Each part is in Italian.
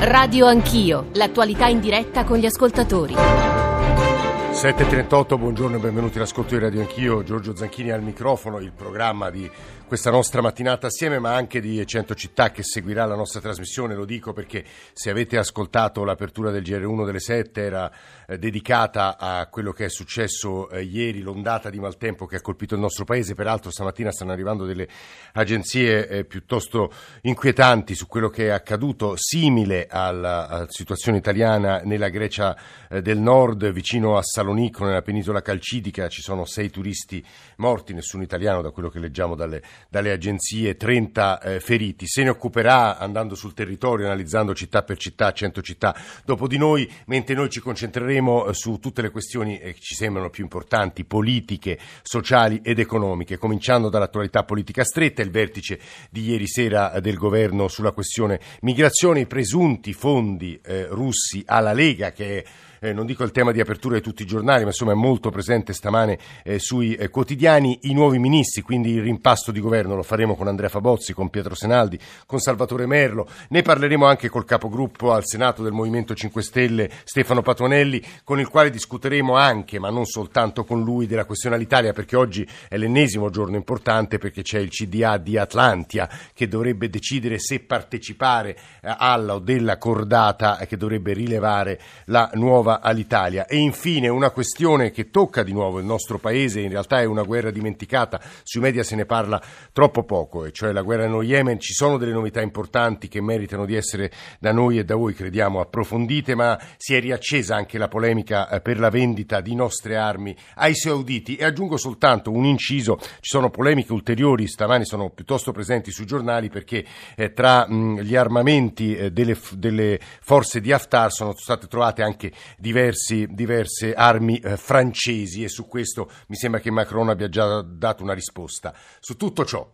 Radio Anch'io, l'attualità in diretta con gli ascoltatori. 7.38, buongiorno e benvenuti all'ascolto di Radio Anch'io, Giorgio Zanchini al microfono, il programma di questa nostra mattinata assieme, ma anche di 100 città che seguirà la nostra trasmissione. Lo dico perché se avete ascoltato l'apertura del GR1 delle 7 era dedicata a quello che è successo eh, ieri, l'ondata di maltempo che ha colpito il nostro paese. Peraltro stamattina stanno arrivando delle agenzie eh, piuttosto inquietanti su quello che è accaduto, simile alla, situazione italiana nella Grecia eh, del Nord, vicino a Salonicco, nella penisola calcidica. Ci sono sei turisti morti, nessun italiano da quello che leggiamo dalle dalle agenzie 30 eh, feriti. Se ne occuperà andando sul territorio, analizzando città per città, 100 città dopo di noi, mentre noi ci concentreremo eh, su tutte le questioni eh, che ci sembrano più importanti, politiche, sociali ed economiche, cominciando dall'attualità politica stretta, il vertice di ieri sera eh, del governo sulla questione migrazione, i presunti fondi eh, russi alla Lega che è eh, non dico il tema di apertura di tutti i giornali, ma insomma è molto presente stamane eh, sui eh, quotidiani, i nuovi ministri, quindi il rimpasto di governo lo faremo con Andrea Fabozzi, con Pietro Senaldi, con Salvatore Merlo, ne parleremo anche col capogruppo al Senato del Movimento 5 Stelle Stefano Patuanelli, con il quale discuteremo anche, ma non soltanto con lui, della questione all'Italia, perché oggi è l'ennesimo giorno importante perché c'è il CDA di Atlantia che dovrebbe decidere se partecipare eh, alla o della cordata che dovrebbe rilevare la nuova nuova all'Italia. E infine una questione che tocca di nuovo il nostro paese, in realtà è una guerra dimenticata, sui media se ne parla troppo poco, e cioè la guerra nello Yemen. Ci sono delle novità importanti che meritano di essere da noi e da voi, crediamo, approfondite, ma si è riaccesa anche la polemica eh, per la vendita di nostre armi ai sauditi. E aggiungo soltanto un inciso, ci sono polemiche ulteriori, stamani sono piuttosto presenti sui giornali perché eh, tra mh, gli armamenti eh, delle, delle forze di Haftar sono state trovate anche diversi, diverse armi eh, francesi e su questo mi sembra che Macron abbia già dato una risposta. Su tutto ciò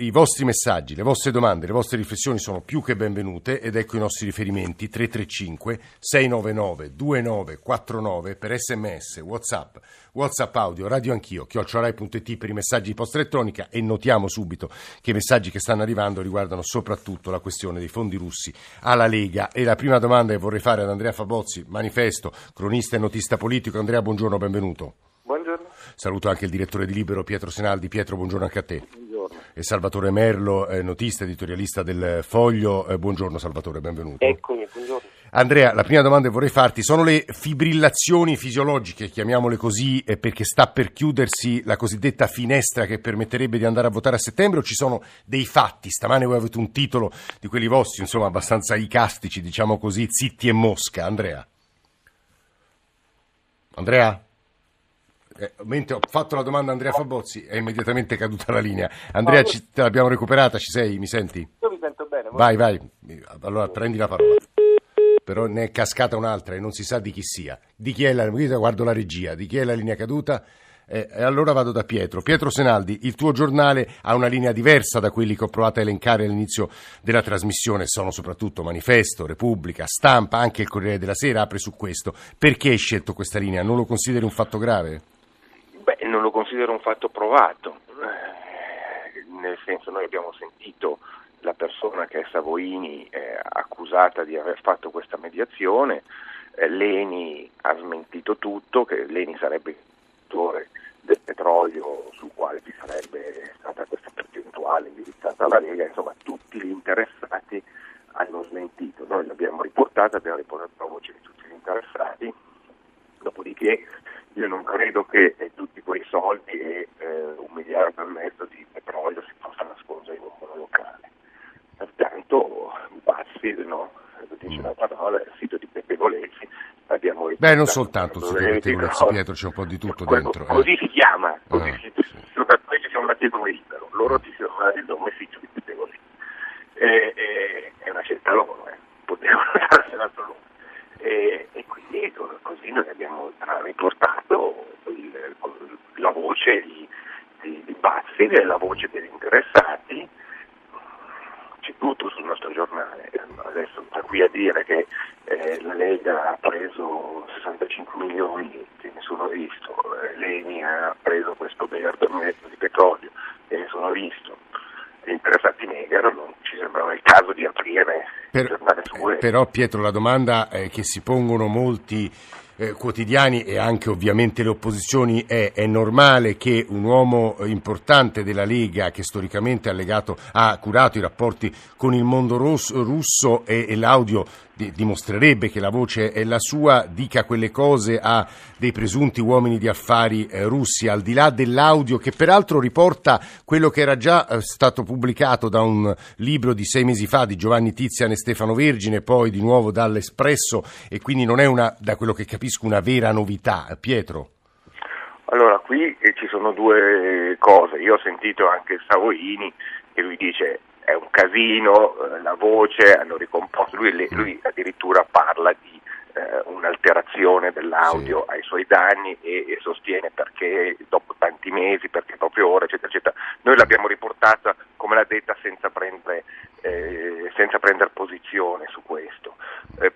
i vostri messaggi, le vostre domande, le vostre riflessioni sono più che benvenute ed ecco i nostri riferimenti 335 699 2949 per sms, whatsapp, whatsapp audio, radio anch'io, chiocciorai.it per i messaggi di posta elettronica e notiamo subito che i messaggi che stanno arrivando riguardano soprattutto la questione dei fondi russi alla Lega e la prima domanda che vorrei fare ad Andrea Fabozzi, manifesto, cronista e notista politico. Andrea, buongiorno, benvenuto. Buongiorno. Saluto anche il direttore di Libero Pietro Senaldi. Pietro, buongiorno anche a te Salvatore Merlo, eh, notista, editorialista del Foglio. Eh, buongiorno Salvatore, benvenuto. Eccomi, buongiorno. Andrea, la prima domanda che vorrei farti sono le fibrillazioni fisiologiche, chiamiamole così, perché sta per chiudersi la cosiddetta finestra che permetterebbe di andare a votare a settembre o ci sono dei fatti? Stamane voi avete un titolo di quelli vostri, insomma, abbastanza icastici, diciamo così, zitti e mosca. Andrea? Andrea? Eh, mentre ho fatto la domanda a Andrea Fabozzi è immediatamente caduta la linea. Andrea, ci, te l'abbiamo recuperata, ci sei? Mi senti? Io mi sento bene. Vai, vai. Allora prendi la parola. Però ne è cascata un'altra e non si sa di chi sia. Di chi è la guardo la regia, di chi è la linea caduta? Eh, e allora vado da Pietro. Pietro Senaldi, il tuo giornale ha una linea diversa da quelli che ho provato a elencare all'inizio della trasmissione, sono soprattutto Manifesto, Repubblica, Stampa, anche il Corriere della Sera apre su questo. Perché hai scelto questa linea? Non lo consideri un fatto grave? Lo considero un fatto provato, eh, nel senso noi abbiamo sentito la persona che è Savoini eh, accusata di aver fatto questa mediazione, eh, Leni ha smentito tutto, che Leni sarebbe il autore del petrolio sul quale ci sarebbe stata questa percentuale indirizzata alla Lega, insomma tutti gli interessati hanno smentito, noi l'abbiamo riportata, abbiamo riportato la voce di tutti gli interessati, dopodiché io non credo che eh, tutti quei soldi e eh, un miliardo e mezzo di petrolio si possa nascondere in un monolocale. Pertanto, BuzzFeed, no? Lo dice la parola, il sito di pettegolezzi, abbiamo Beh, non soltanto il sito di pettegolezzi, Pietro, c'è un po' di tutto quello, dentro. Così eh. si chiama, così Ah, si, sì. noi siamo un articolo libero, loro ti sono il nome sito di pettegolezzi. Eh, eh, è una scelta loro, eh. potevano darsela loro. E, e quindi così noi abbiamo riportato il, la voce di, di, di Bazzi, la voce degli interessati, c'è tutto sul nostro giornale. Adesso sta qui a dire che eh, la Lega ha preso 65 milioni che nessuno ha visto, eh, Leni ha preso questo miliardo e mezzo di petrolio che nessuno ha visto, interessati negano, non ci sembrava il caso di aprire per, però Pietro la domanda eh, che si pongono molti eh, quotidiani e anche ovviamente le opposizioni è, è normale che un uomo importante della Lega che storicamente ha, legato, ha curato i rapporti con il mondo russo, russo e, e l'audio dimostrerebbe che la voce è la sua, dica quelle cose a dei presunti uomini di affari eh, russi, al di là dell'audio che peraltro riporta quello che era già eh, stato pubblicato da un libro di sei mesi fa di Giovanni Tizian e Stefano Vergine, poi di nuovo dall'Espresso e quindi non è una, da quello che capisco, una vera novità. Pietro? Allora, qui eh, ci sono due cose. Io ho sentito anche Savoini che lui dice è un casino, eh, la voce, hanno ricomposto, lui, lui addirittura parla di eh, un'alterazione dell'audio sì. ai suoi danni e, e, sostiene perché dopo tanti mesi, perché proprio ora, eccetera, eccetera. Noi l'abbiamo riportata, come l'ha detta, senza prendere, eh, senza prendere posizione su questo. Eh,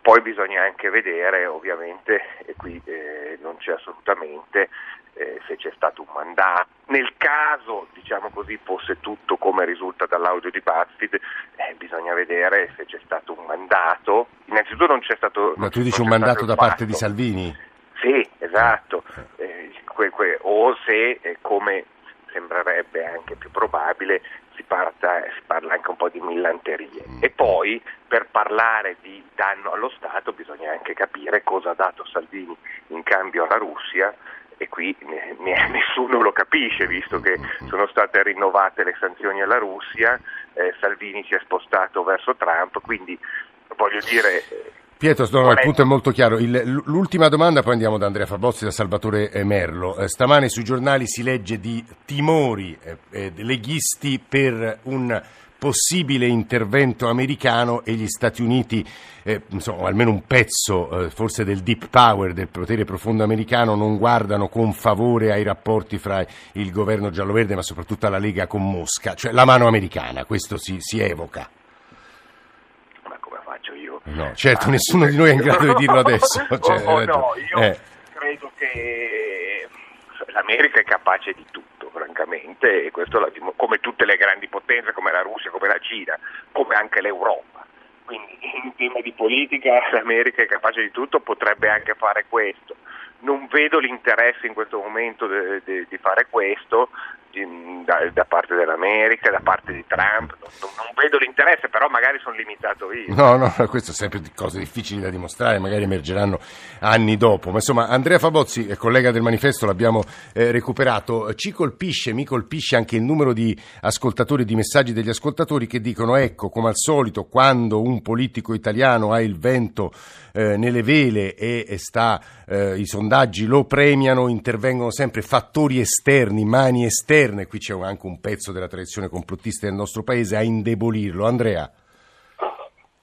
poi bisogna anche vedere, ovviamente, e qui eh, non c'è assolutamente, eh, se c'è stato un mandato. Nel caso, diciamo così, fosse tutto come risulta dall'audio di BuzzFeed, eh, bisogna vedere se c'è stato un mandato. Innanzitutto non c'è stato... Ma tu dici un mandato da parte di Salvini? Sì, esatto. Eh, que, que, o se, eh, come sembrerebbe anche più probabile, si, parta, si, parla anche un po' di millanterie. Mm. E poi per parlare di danno allo Stato bisogna anche capire cosa ha dato Salvini in cambio alla Russia e qui nessuno lo capisce visto che sono state rinnovate le sanzioni alla Russia, eh, Salvini si è spostato verso Trump, quindi voglio dire... Pietro, no, il punto è molto chiaro. Il, l'ultima domanda, poi andiamo da Andrea Fabozzi e da Salvatore eh, Merlo. Eh, stamane sui giornali si legge di timori eh, eh leghisti per un possibile intervento americano e gli Stati Uniti, eh, insomma, almeno un pezzo eh, forse del deep power, del potere profondo americano, non guardano con favore ai rapporti fra il governo giallo-verde, ma soprattutto alla Lega con Mosca, cioè la mano americana, questo si, si evoca. Ma come faccio io? No, certo, ah, nessuno di noi è in grado di dirlo adesso. Cioè, oh, no, io eh. credo che l'America è capace di tutto francamente, e questo come tutte le grandi potenze, come la Russia, come la Cina, come anche l'Europa. Quindi in tema di politica l'America è capace di tutto, potrebbe anche fare questo. Non vedo l'interesse in questo momento di fare questo, da, da, parte dell'America, da parte di Trump, non, non, vedo l'interesse, però magari sono limitato io. No, no, questo è sempre cose difficili da dimostrare, magari emergeranno anni dopo. Ma insomma, Andrea Fabozzi, collega del manifesto, l'abbiamo eh, recuperato. Ci colpisce, mi colpisce anche il numero di ascoltatori, di messaggi degli ascoltatori che dicono: ecco, come al solito, quando un politico italiano ha il vento eh, nelle vele e, e sta, eh, i sondaggi lo premiano, intervengono sempre fattori esterni, mani esterne, qui c'è anche un pezzo della tradizione complottista del nostro paese, a indebolirlo. Andrea.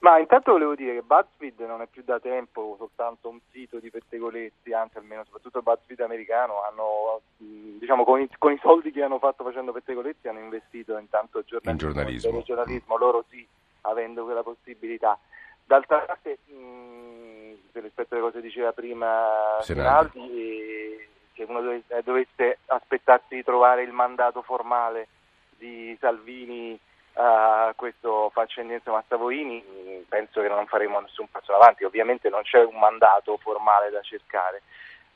Ma intanto volevo dire che BuzzFeed non è più da tempo soltanto un sito di pettegolezzi, anzi almeno soprattutto il BuzzFeed americano hanno, diciamo, con i, con i, soldi che hanno fatto facendo pettegolezzi hanno investito intanto giornalismo, in giornalismo. giornalismo loro sì, avendo quella possibilità. D'altra parte, mh, rispetto alle cose che diceva prima Senaldi, che uno dovesse, dovesse aspettarsi di trovare il mandato formale di Salvini a questo faccendienza Massavoini, penso che non faremo nessun passo avanti, ovviamente non c'è un mandato formale da cercare.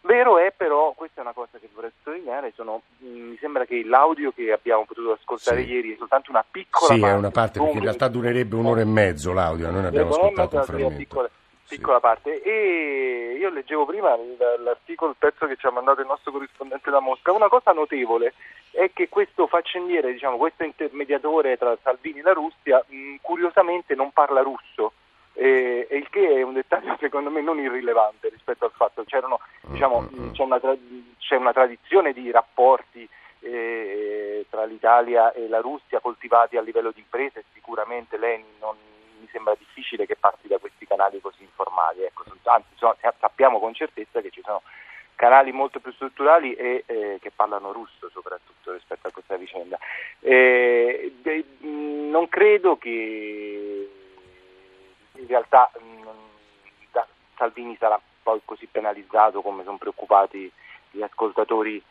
Vero è però, questa è una cosa che vorrei sottolineare, sono, mi sembra che l'audio che abbiamo potuto ascoltare sì. ieri è soltanto una piccola sì, parte. Sì, è una parte perché in realtà durerebbe un'ora e mezzo l'audio, noi ne abbiamo ascoltato un frammento. Piccola, piccola parte. E io leggevo prima l'articolo, il pezzo che ci ha mandato il nostro corrispondente da Mosca, una cosa notevole è che questo faccendiere, diciamo, questo intermediatore tra Salvini e la Russia, mh, curiosamente non parla russo e, e, il che è un dettaglio secondo me non irrilevante rispetto al fatto che diciamo, mm-hmm. c'è, una tra- c'è, una tradizione di rapporti eh, tra l'Italia e la Russia coltivati a livello di imprese, sicuramente lei non, mi sembra difficile che parti da questi canali così informali, ecco, anzi so, sappiamo con certezza che ci sono canali molto più strutturali e eh, che parlano russo soprattutto rispetto a questa vicenda. Eh, de, non credo che in realtà mh, Salvini sarà poi così penalizzato come sono preoccupati gli ascoltatori,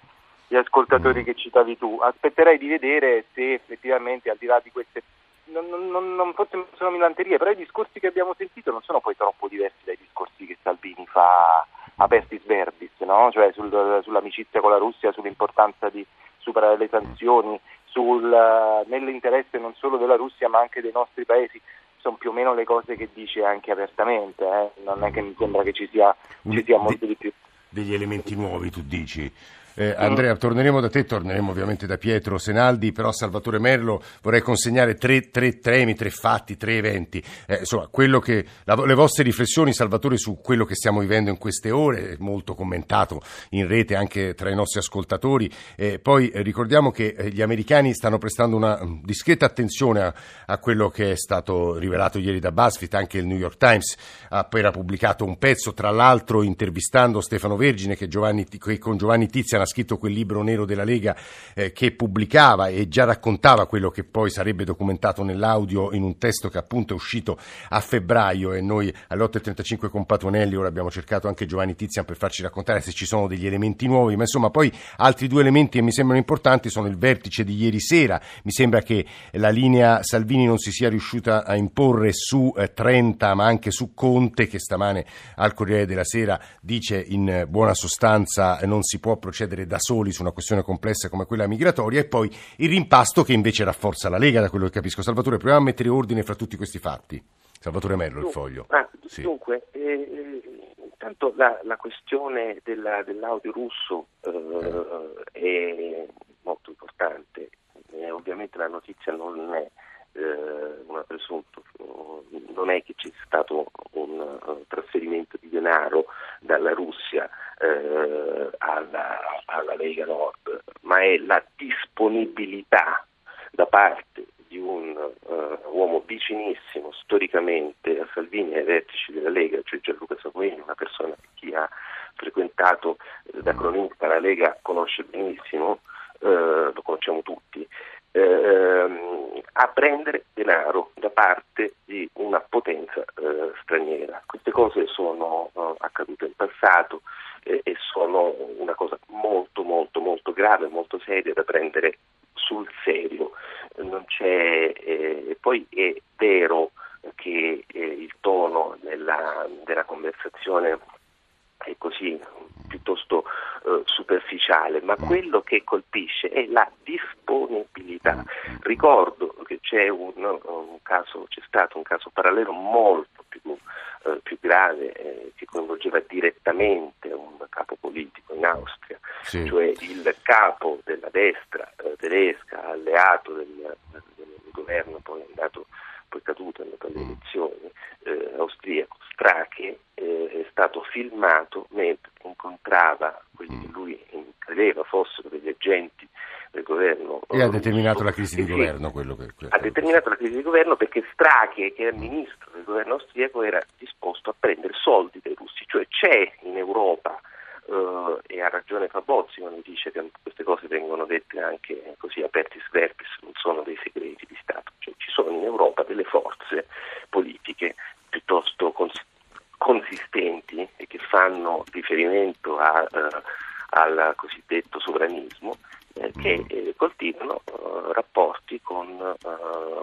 gli ascoltatori mm. che citavi tu. Aspetterei di vedere se effettivamente al di là di queste non, non, non, forse sono milanterie, però i discorsi che abbiamo sentito non sono poi troppo diversi dai discorsi che Salvini fa apertis verbis, no? cioè sul, sull'amicizia con la Russia, sull'importanza di superare le sanzioni, sul, nell'interesse non solo della Russia ma anche dei nostri paesi sono più o meno le cose che dice anche apertamente, eh? non è che mi sembra che ci sia, ci sia molto di più. Degli elementi nuovi, tu dici? Eh, Andrea, torneremo da te, torneremo ovviamente da Pietro Senaldi, però Salvatore Merlo vorrei consegnare tre, tre temi, tre fatti, tre eventi. Eh, insomma, che, la, le vostre riflessioni, Salvatore, su quello che stiamo vivendo in queste ore, molto commentato in rete anche tra i nostri ascoltatori. Eh, poi eh, ricordiamo che eh, gli americani stanno prestando una mm, discreta attenzione a, a, quello che è stato rivelato ieri da BuzzFeed, anche il New York Times ha appena pubblicato un pezzo, tra l'altro intervistando Stefano Vergine che, Giovanni, che con Giovanni Tiziana scritto quel libro nero della Lega eh, che pubblicava e già raccontava quello che poi sarebbe documentato nell'audio in un testo che appunto è uscito a febbraio. E noi all'8.35 con Patonelli ora abbiamo cercato anche Giovanni Tizian per farci raccontare se ci sono degli elementi nuovi, ma insomma poi altri due elementi che mi sembrano importanti sono il vertice di ieri sera, mi sembra che la linea Salvini non si sia riuscita a imporre su eh, 30 ma anche su Conte che stamane al Corriere della Sera dice in buona sostanza non si può procedere decidere da soli su una questione complessa come quella migratoria e poi il rimpasto che invece rafforza la Lega, da quello che capisco. Salvatore, proviamo a mettere ordine fra tutti questi fatti. Salvatore Merlo, il foglio. Ah, sì. Dunque, eh, intanto la, la questione della, dell'audio russo eh, è molto importante. Eh, ovviamente la notizia non è eh, un presunto, non è che c'è stato un uh, trasferimento di denaro dalla Russia eh, alla, alla Lega Nord, ma è la disponibilità da parte di un uh, uomo vicinissimo storicamente a Salvini e ai vertici della Lega, cioè Gianluca Savoini, una persona che chi ha frequentato eh, da cronista la Lega conosce benissimo, eh, lo conosciamo tutti, eh, a prendere denaro da parte di una potenza eh, straniera. Queste cose sono eh, accadute in passato eh, e sono una cosa molto molto molto grave, molto seria da prendere sul serio. Eh, poi è vero che eh, il tono della, della conversazione è così piuttosto eh, superficiale, ma quello che colpisce è la disponibilità. Ricordo che c'è, un, un caso, c'è stato un caso parallelo molto più, eh, più grave eh, che coinvolgeva direttamente un capo politico in Austria, sì. cioè il capo della destra eh, tedesca, alleato del, del governo poi andato poi caduto nelle elezioni eh, austriaco, Strache, eh, è stato filmato mentre incontrava quelli che lui credeva fossero degli agenti del governo. E ha determinato la crisi di sì, governo quello che... Ha determinato la crisi di governo perché Strache, che era ministro del governo austriaco, era disposto a prendere soldi dai russi, cioè c'è in Europa Uh, e ha ragione Fabozzi quando dice che queste cose vengono dette anche così apertis verbis, non sono dei segreti di Stato, sono in Europa delle forze politiche piuttosto cons- consistenti e che fanno riferimento a, uh, al cosiddetto sovranismo eh, che eh, coltivano uh, rapporti con,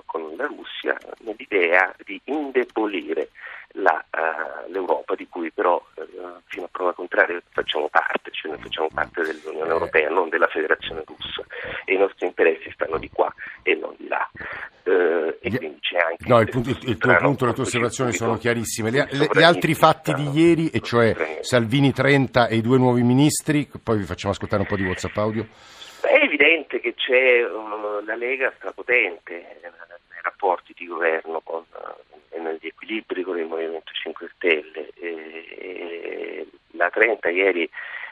con, la Russia nell'idea di indebolire la, l'Europa di cui però fino a prova contraria facciamo parte, cioè noi facciamo parte dell'Unione Europea, non della Federazione Russa e i nostri interessi stanno di qua e non di là. Eh, quindi c'è anche no, il, punto, il, tuo punto e le tue osservazioni sono chiarissime. Le, le, gli altri fatti di ieri, e cioè Salvini 30 e i due nuovi ministri, poi vi facciamo ascoltare un po' di WhatsApp audio. È evidente che c'è uh, la Lega strapotente nei rapporti di governo con, uh, negli equilibri con il Movimento 5 Stelle. E, e la 30 ieri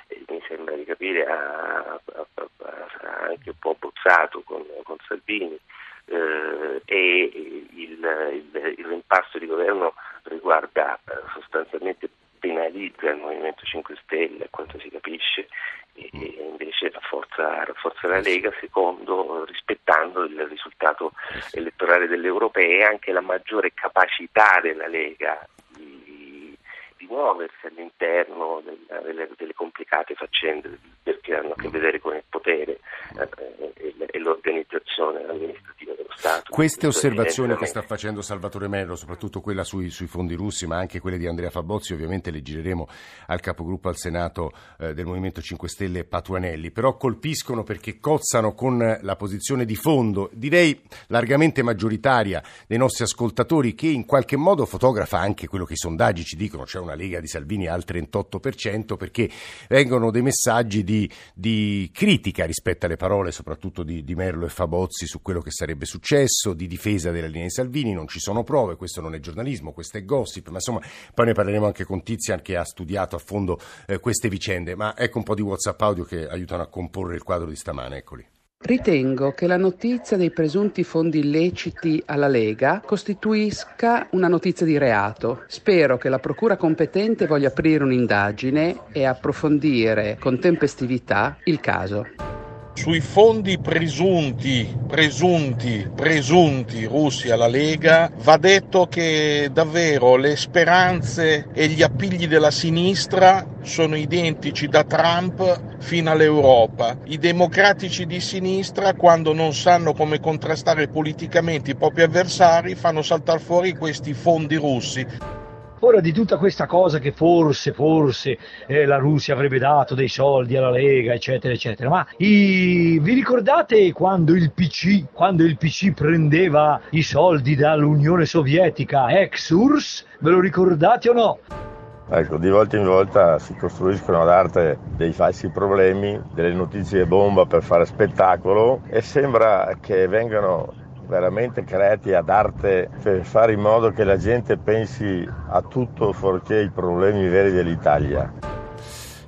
eh, mi sembra di capire ha, ha, ha anche un po' bozzato con, con Salvini eh, e il, il, il, rimpasto di governo riguarda eh, sostanzialmente penalizza il Movimento 5 Stelle a quanto si capisce e, e invece rafforza, rafforza, la Lega secondo rispettando il risultato elettorale delle europee e anche la maggiore capacità della Lega di, di muoversi all'interno della, delle, delle, complicate faccende che hanno a che vedere con il potere eh, e, e, l'organizzazione amministrativa dello Stato. Queste osservazioni che sta facendo Salvatore Merlo, soprattutto quella sui, sui, fondi russi, ma anche quelle di Andrea Fabozzi, ovviamente le gireremo al capogruppo al Senato eh, del Movimento 5 Stelle Patuanelli, però colpiscono perché cozzano con la posizione di fondo, direi largamente maggioritaria dei nostri ascoltatori, che in qualche modo fotografa anche quello che i sondaggi ci dicono, c'è una Lega di Salvini al 38%, perché vengono dei messaggi di, di critica rispetto alle parole, soprattutto di, di Merlo e Fabozzi, su quello che sarebbe successo, di difesa della linea di Salvini, non ci sono prove, questo non è giornalismo, questo è gossip, ma insomma poi ne parleremo anche con Tizian che ha studiato a fondo eh, queste vicende, ma ecco un po' di WhatsApp audio che aiutano a comporre il quadro di stamane, eccoli. Ritengo che la notizia dei presunti fondi illeciti alla Lega costituisca una notizia di reato. Spero che la Procura competente voglia aprire un'indagine e approfondire con tempestività il caso. Sui fondi presunti, presunti, presunti russi alla Lega, va detto che davvero le speranze e gli appigli della sinistra sono identici da Trump fino all'Europa. I democratici di sinistra, quando non sanno come contrastare politicamente i propri avversari, fanno saltare fuori questi fondi russi. Ora di tutta questa cosa che forse, forse eh, la Russia avrebbe dato dei soldi alla Lega, eccetera, eccetera, ma i... vi ricordate quando il PC, quando il PC prendeva i soldi dall'Unione Sovietica ex URSS? Ve lo ricordate o no? Ecco, di volta in volta si costruiscono ad arte dei falsi problemi, delle notizie bomba per fare spettacolo e sembra che vengano veramente creati ad arte per fare in modo che la gente pensi a tutto fuorché i problemi veri dell'Italia.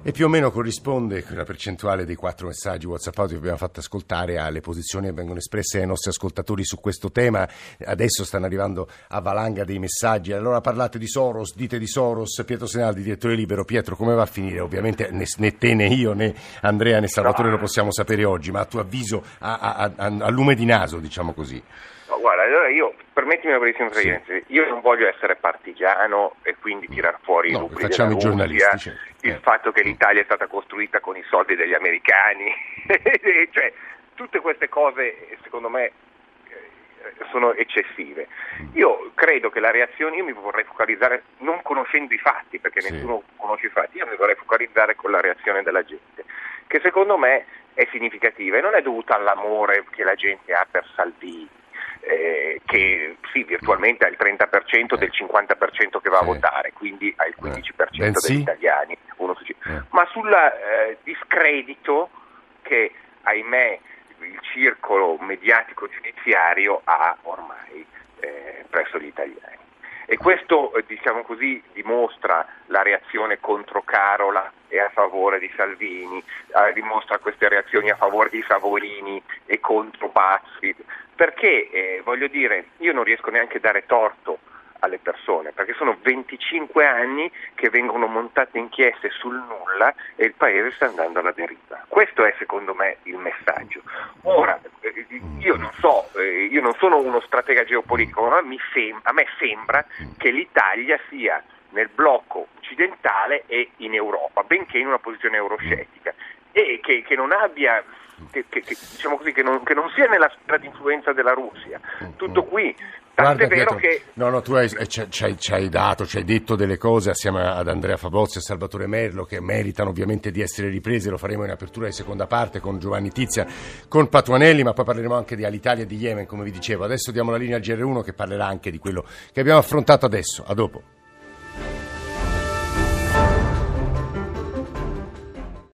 E più o meno corrisponde la percentuale dei quattro messaggi WhatsApp che abbiamo fatto ascoltare alle posizioni che vengono espresse ai nostri ascoltatori su questo tema. Adesso stanno arrivando a valanga dei messaggi. Allora parlate di Soros, dite di Soros, Pietro Senaldi, direttore libero. Pietro, come va a finire? Ovviamente né, né te né io né Andrea né Salvatore lo possiamo sapere oggi, ma a tuo avviso a, a, a, a lume di naso, diciamo così. No, guarda, allora io, permettimi una brevissima presenza, sì. io non voglio essere partigiano e quindi tirar fuori no, i facciamo i giornalisti, certo. il eh. fatto che l'Italia è stata costruita con i soldi degli americani, cioè tutte queste cose secondo me eh, sono eccessive. Mm. Io credo che la reazione, io mi vorrei focalizzare, non conoscendo i fatti, perché Sì. nessuno conosce i fatti, io mi vorrei focalizzare con la reazione della gente, che secondo me è significativa e non è dovuta all'amore che la gente ha per Salvini, eh, che sì, virtualmente ha il 30% del 50% che va a votare, quindi ha il 15% Bensì? degli italiani, su. Eh. ma sul eh, discredito che ahimè il circolo mediatico giudiziario ha ormai eh, presso gli italiani. E questo, eh, diciamo così, dimostra la reazione contro Carola e a favore di Salvini, eh, dimostra queste reazioni a favore di Savorini e contro Pazzi, perché, eh, voglio dire, io non riesco neanche a dare torto alle persone, perché sono 25 anni che vengono montate inchieste sul nulla e il paese sta andando alla deriva. Questo è secondo me il messaggio. Ora, eh, io non so, eh, io non sono uno stratega geopolitico, ma sem- a me sembra che l'Italia sia nel blocco occidentale e in Europa, benché in una posizione euroscettica, e che, che non abbia che, che- diciamo così, non, che non sia nella sfera di influenza della Russia. Tutto qui. Guarda, Pietro, che No, no, tu hai, eh, ci, ci hai- ci hai dato, ci hai detto delle cose assieme ad Andrea Fabozzi e Salvatore Merlo che meritano ovviamente di essere riprese, lo faremo in apertura di seconda parte con Giovanni Tizia, con Patuanelli, ma poi parleremo anche di Alitalia e di Yemen, come vi dicevo. Adesso diamo la linea al GR1 che parlerà anche di quello che abbiamo affrontato adesso. A dopo.